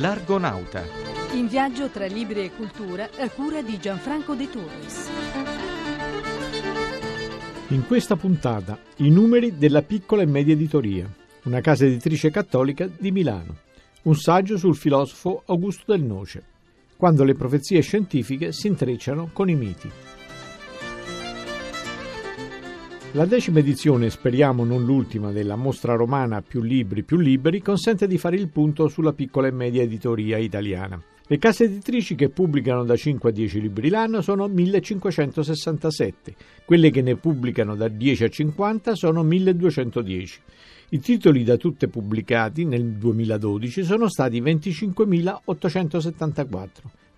L'Argonauta. In viaggio tra libri e cultura a cura di Gianfranco De Torres. In questa puntata i numeri della piccola e media editoria, una casa editrice cattolica di Milano. Un saggio sul filosofo Augusto del Noce, quando le profezie scientifiche si intrecciano con i miti. La decima edizione, speriamo non l'ultima, della mostra romana Più libri, più liberi, consente di fare il punto sulla piccola e media editoria italiana. Le case editrici che pubblicano da 5 a 10 libri l'anno sono 1567, quelle che ne pubblicano da 10 a 50 sono 1210. I titoli da tutte pubblicati nel 2012 sono stati 25.874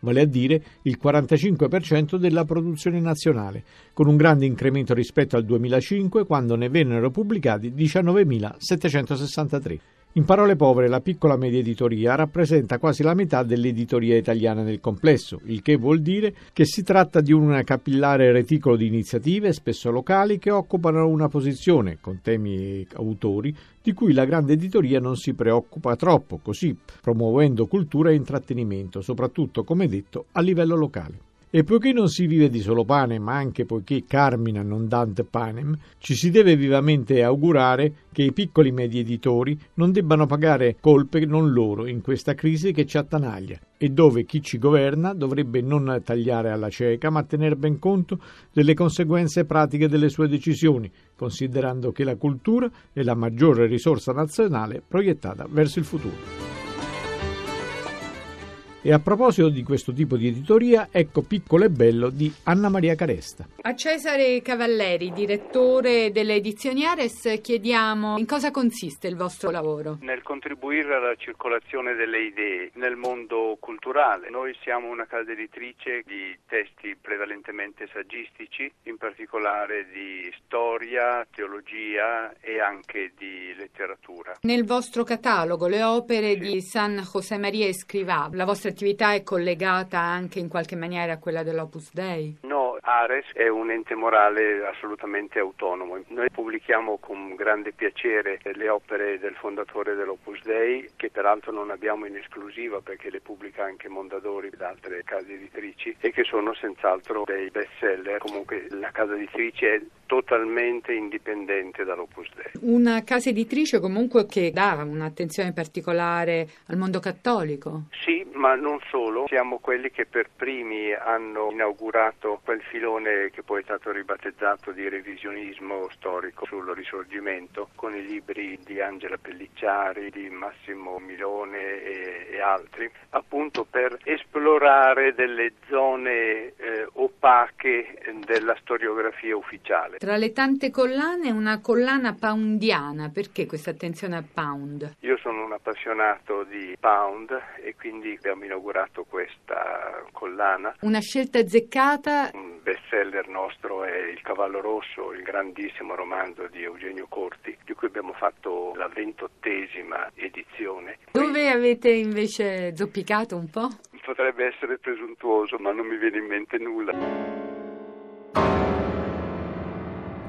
vale a dire il 45% della produzione nazionale, con un grande incremento rispetto al 2005 quando ne vennero pubblicati 19.763. In parole povere, la piccola media editoria rappresenta quasi la metà dell'editoria italiana nel complesso, il che vuol dire che si tratta di un capillare reticolo di iniziative, spesso locali, che occupano una posizione, con temi e autori, di cui la grande editoria non si preoccupa troppo, così promuovendo cultura e intrattenimento, soprattutto, come detto, a livello locale. E poiché non si vive di solo pane, ma anche poiché Carmina non dant panem, ci si deve vivamente augurare che i piccoli medi editori non debbano pagare colpe non loro in questa crisi che ci attanaglia e dove chi ci governa dovrebbe non tagliare alla cieca, ma tener ben conto delle conseguenze pratiche delle sue decisioni, considerando che la cultura è la maggiore risorsa nazionale proiettata verso il futuro. E a proposito di questo tipo di editoria, ecco Piccolo e Bello di Anna Maria Caresta. A Cesare Cavalleri, direttore delle edizioni Ares, chiediamo in cosa consiste il vostro lavoro. Nel contribuire alla circolazione delle idee nel mondo culturale. Noi siamo una casa editrice di testi prevalentemente saggistici, in particolare di storia, teologia e anche di letteratura. Nel vostro catalogo le opere sì. di San José Maria Escrivá, la vostra attività è collegata anche in qualche maniera a quella dell'Opus Dei? No, Ares è un ente morale assolutamente autonomo. Noi pubblichiamo con grande piacere le opere del fondatore dell'Opus Dei, che peraltro non abbiamo in esclusiva perché le pubblica anche Mondadori da altre case editrici e che sono senz'altro dei best seller. Comunque la casa editrice è totalmente indipendente dall'Opus Dei. Una casa editrice comunque che dà un'attenzione particolare al mondo cattolico? Sì, ma non solo. Siamo quelli che per primi hanno inaugurato quel filone che poi è stato ribattezzato di revisionismo storico sul risorgimento con i libri di Angela Pellicciari, di Massimo Milone e, e altri, appunto per esplorare delle zone eh, opache della storiografia ufficiale. Tra le tante collane, una collana poundiana. Perché questa attenzione a Pound? Io sono un appassionato di Pound e quindi abbiamo inaugurato questa collana. Una scelta azzeccata? Un bestseller nostro è Il cavallo rosso, il grandissimo romanzo di Eugenio Corti, di cui abbiamo fatto la ventottesima edizione. Dove avete invece zoppicato un po'? Potrebbe essere presuntuoso, ma non mi viene in mente nulla.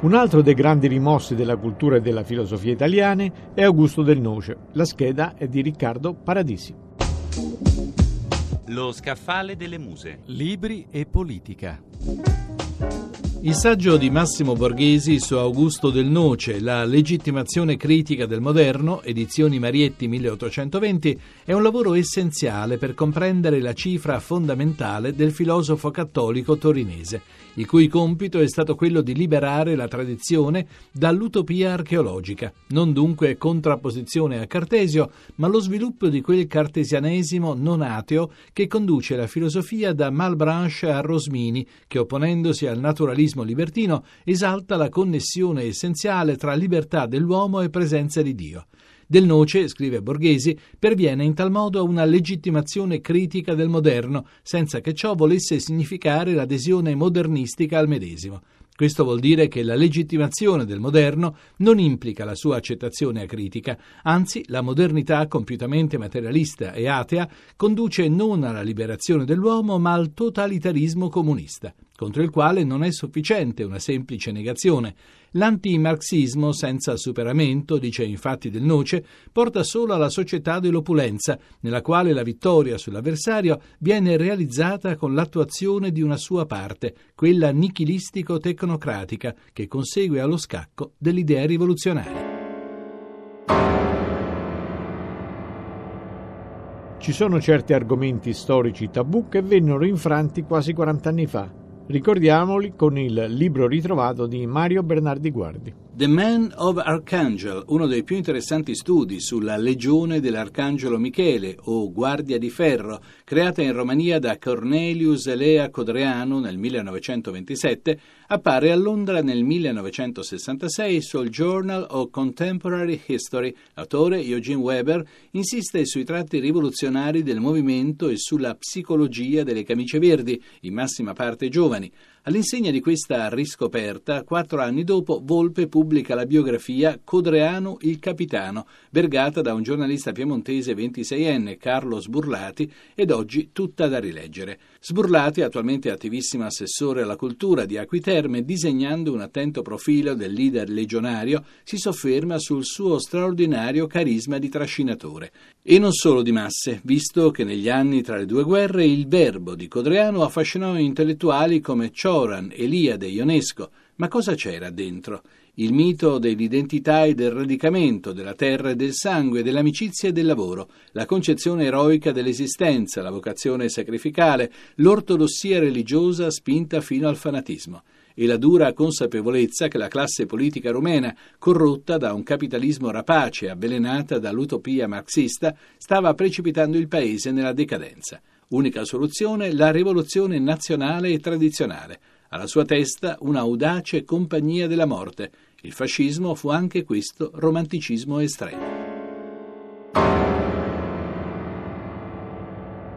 Un altro dei grandi rimossi della cultura e della filosofia italiane è Augusto del Noce. La scheda è di Riccardo Paradisi. Lo scaffale delle muse. Libri e politica. Il saggio di Massimo Borghesi su Augusto del Noce, La legittimazione critica del moderno, edizioni Marietti 1820, è un lavoro essenziale per comprendere la cifra fondamentale del filosofo cattolico torinese, il cui compito è stato quello di liberare la tradizione dall'utopia archeologica, non dunque contrapposizione a Cartesio, ma lo sviluppo di quel cartesianesimo non ateo che conduce la filosofia da Malbranche a Rosmini, che opponendosi al naturalismo libertino esalta la connessione essenziale tra libertà dell'uomo e presenza di Dio. Del Noce, scrive Borghesi, perviene in tal modo a una legittimazione critica del moderno, senza che ciò volesse significare l'adesione modernistica al medesimo. Questo vuol dire che la legittimazione del moderno non implica la sua accettazione acritica, anzi la modernità compiutamente materialista e atea conduce non alla liberazione dell'uomo ma al totalitarismo comunista. Contro il quale non è sufficiente una semplice negazione. L'antimarxismo senza superamento, dice infatti Del Noce, porta solo alla società dell'opulenza, nella quale la vittoria sull'avversario viene realizzata con l'attuazione di una sua parte, quella nichilistico-tecnocratica, che consegue allo scacco delle idee rivoluzionarie. Ci sono certi argomenti storici tabù che vennero infranti quasi 40 anni fa. Ricordiamoli con il libro ritrovato di Mario Bernardi Guardi. The Man of Archangel, uno dei più interessanti studi sulla legione dell'Arcangelo Michele o Guardia di Ferro, creata in Romania da Cornelius Elea Codreanu nel 1927, appare a Londra nel 1966 sul Journal of Contemporary History. L'autore, Eugene Weber, insiste sui tratti rivoluzionari del movimento e sulla psicologia delle camicie verdi, in massima parte giovani. All'insegna di questa riscoperta, quattro anni dopo, Volpe pubblica la biografia Codreano il Capitano, vergata da un giornalista piemontese 26enne, Carlo Sburlati, ed oggi tutta da rileggere. Sburlati, attualmente attivissimo assessore alla cultura di Acquiterme, disegnando un attento profilo del leader legionario, si sofferma sul suo straordinario carisma di trascinatore. E non solo di masse, visto che negli anni tra le due guerre il verbo di Codreano affascinò intellettuali come Ciò Cioran, Eliade, Ionesco, ma cosa c'era dentro? Il mito dell'identità e del radicamento, della terra e del sangue, dell'amicizia e del lavoro, la concezione eroica dell'esistenza, la vocazione sacrificale, l'ortodossia religiosa spinta fino al fanatismo e la dura consapevolezza che la classe politica rumena, corrotta da un capitalismo rapace avvelenata dall'utopia marxista, stava precipitando il paese nella decadenza. Unica soluzione, la rivoluzione nazionale e tradizionale. Alla sua testa un'audace compagnia della morte. Il fascismo fu anche questo romanticismo estremo.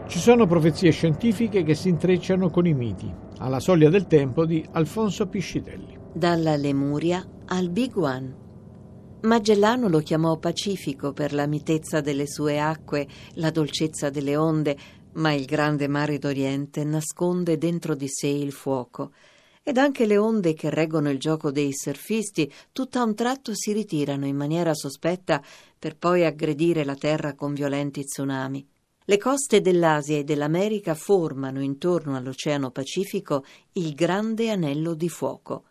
Ci sono profezie scientifiche che si intrecciano con i miti, alla soglia del tempo di Alfonso Piscitelli. Dalla Lemuria al Big One. Magellano lo chiamò Pacifico per la mitezza delle sue acque, la dolcezza delle onde, ma il grande mare d'Oriente nasconde dentro di sé il fuoco ed anche le onde che reggono il gioco dei surfisti tutt'a un tratto si ritirano in maniera sospetta per poi aggredire la terra con violenti tsunami. Le coste dell'Asia e dell'America formano intorno all'Oceano Pacifico il grande anello di fuoco.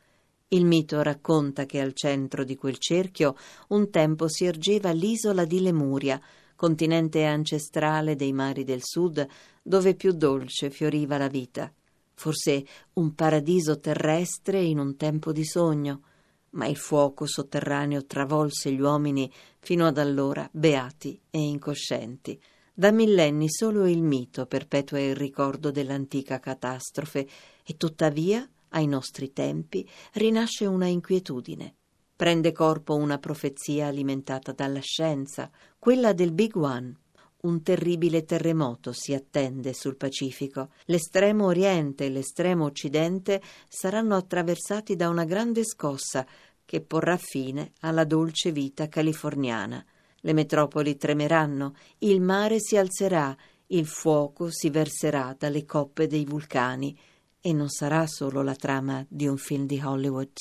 Il mito racconta che al centro di quel cerchio un tempo si ergeva l'isola di Lemuria, continente ancestrale dei mari del sud, dove più dolce fioriva la vita. Forse un paradiso terrestre in un tempo di sogno, ma il fuoco sotterraneo travolse gli uomini fino ad allora beati e incoscienti. Da millenni solo il mito perpetua il ricordo dell'antica catastrofe e tuttavia, ai nostri tempi, rinasce una inquietudine prende corpo una profezia alimentata dalla scienza, quella del Big One. Un terribile terremoto si attende sul Pacifico. L'estremo oriente e l'estremo occidente saranno attraversati da una grande scossa che porrà fine alla dolce vita californiana. Le metropoli tremeranno, il mare si alzerà, il fuoco si verserà dalle coppe dei vulcani e non sarà solo la trama di un film di Hollywood.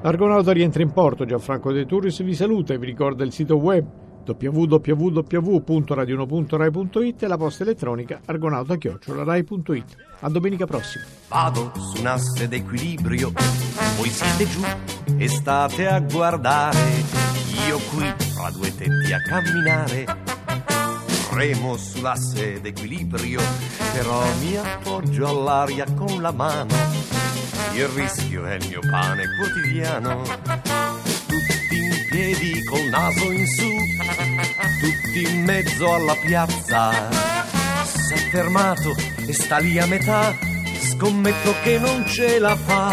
L'Argonauta rientra in porto, Gianfranco De Turris vi saluta e vi ricorda il sito web www.radio1.rai.it e la posta elettronica argonauta-rai.it. A domenica prossima. Vado su un asse d'equilibrio, voi siete giù e state a guardare, io qui fra due tetti a camminare. Remo sull'asse d'equilibrio, però mi appoggio all'aria con la mano il rischio è il mio pane quotidiano. Tutti in piedi col naso in su, in mezzo alla piazza. Si è fermato e sta lì a metà, scommetto che non ce la fa.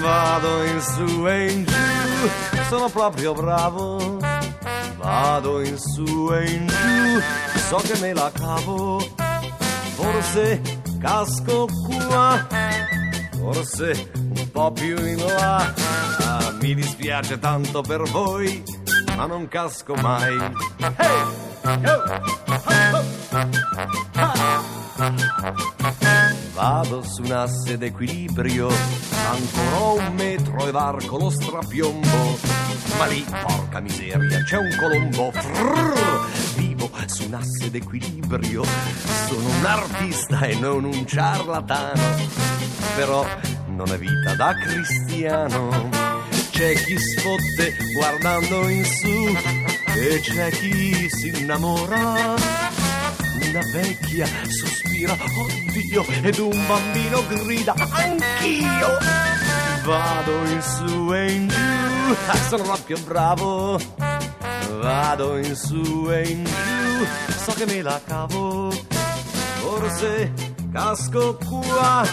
Vado in su e in giù, sono proprio bravo. Vado in su e in giù, so che me la cavo. Forse casco qua forse un po' più in là. Ah, mi dispiace tanto per voi, ma non casco mai. Vado su un asse d'equilibrio, ancora un metro e varco lo strapiombo. Ma lì, porca miseria, c'è un colombo. Frrr, vivo su un asse d'equilibrio, sono un artista e non un ciarlatano. Però non è vita da cristiano. C'è chi sfotte guardando in su e c'è chi si innamora una vecchia sospira, oddio, ed un bambino grida, anch'io. Vado in su e in giù, sono più bravo. Vado in su e in giù, so che me la cavo. Forse casco qua,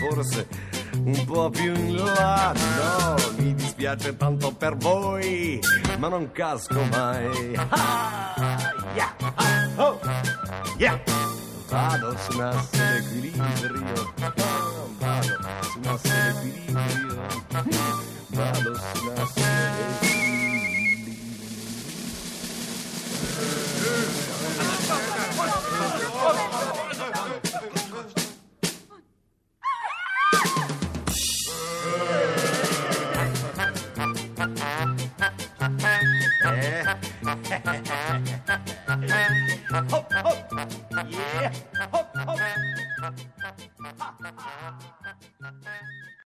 forse un po' più in là. No, mi dispiace tanto per voi, ma non casco mai. Ah, yeah, ah, oh, yeah. Vado su un asse d'equilibrio, vado su un asse d'equilibrio, vado su un asse d'equilibrio.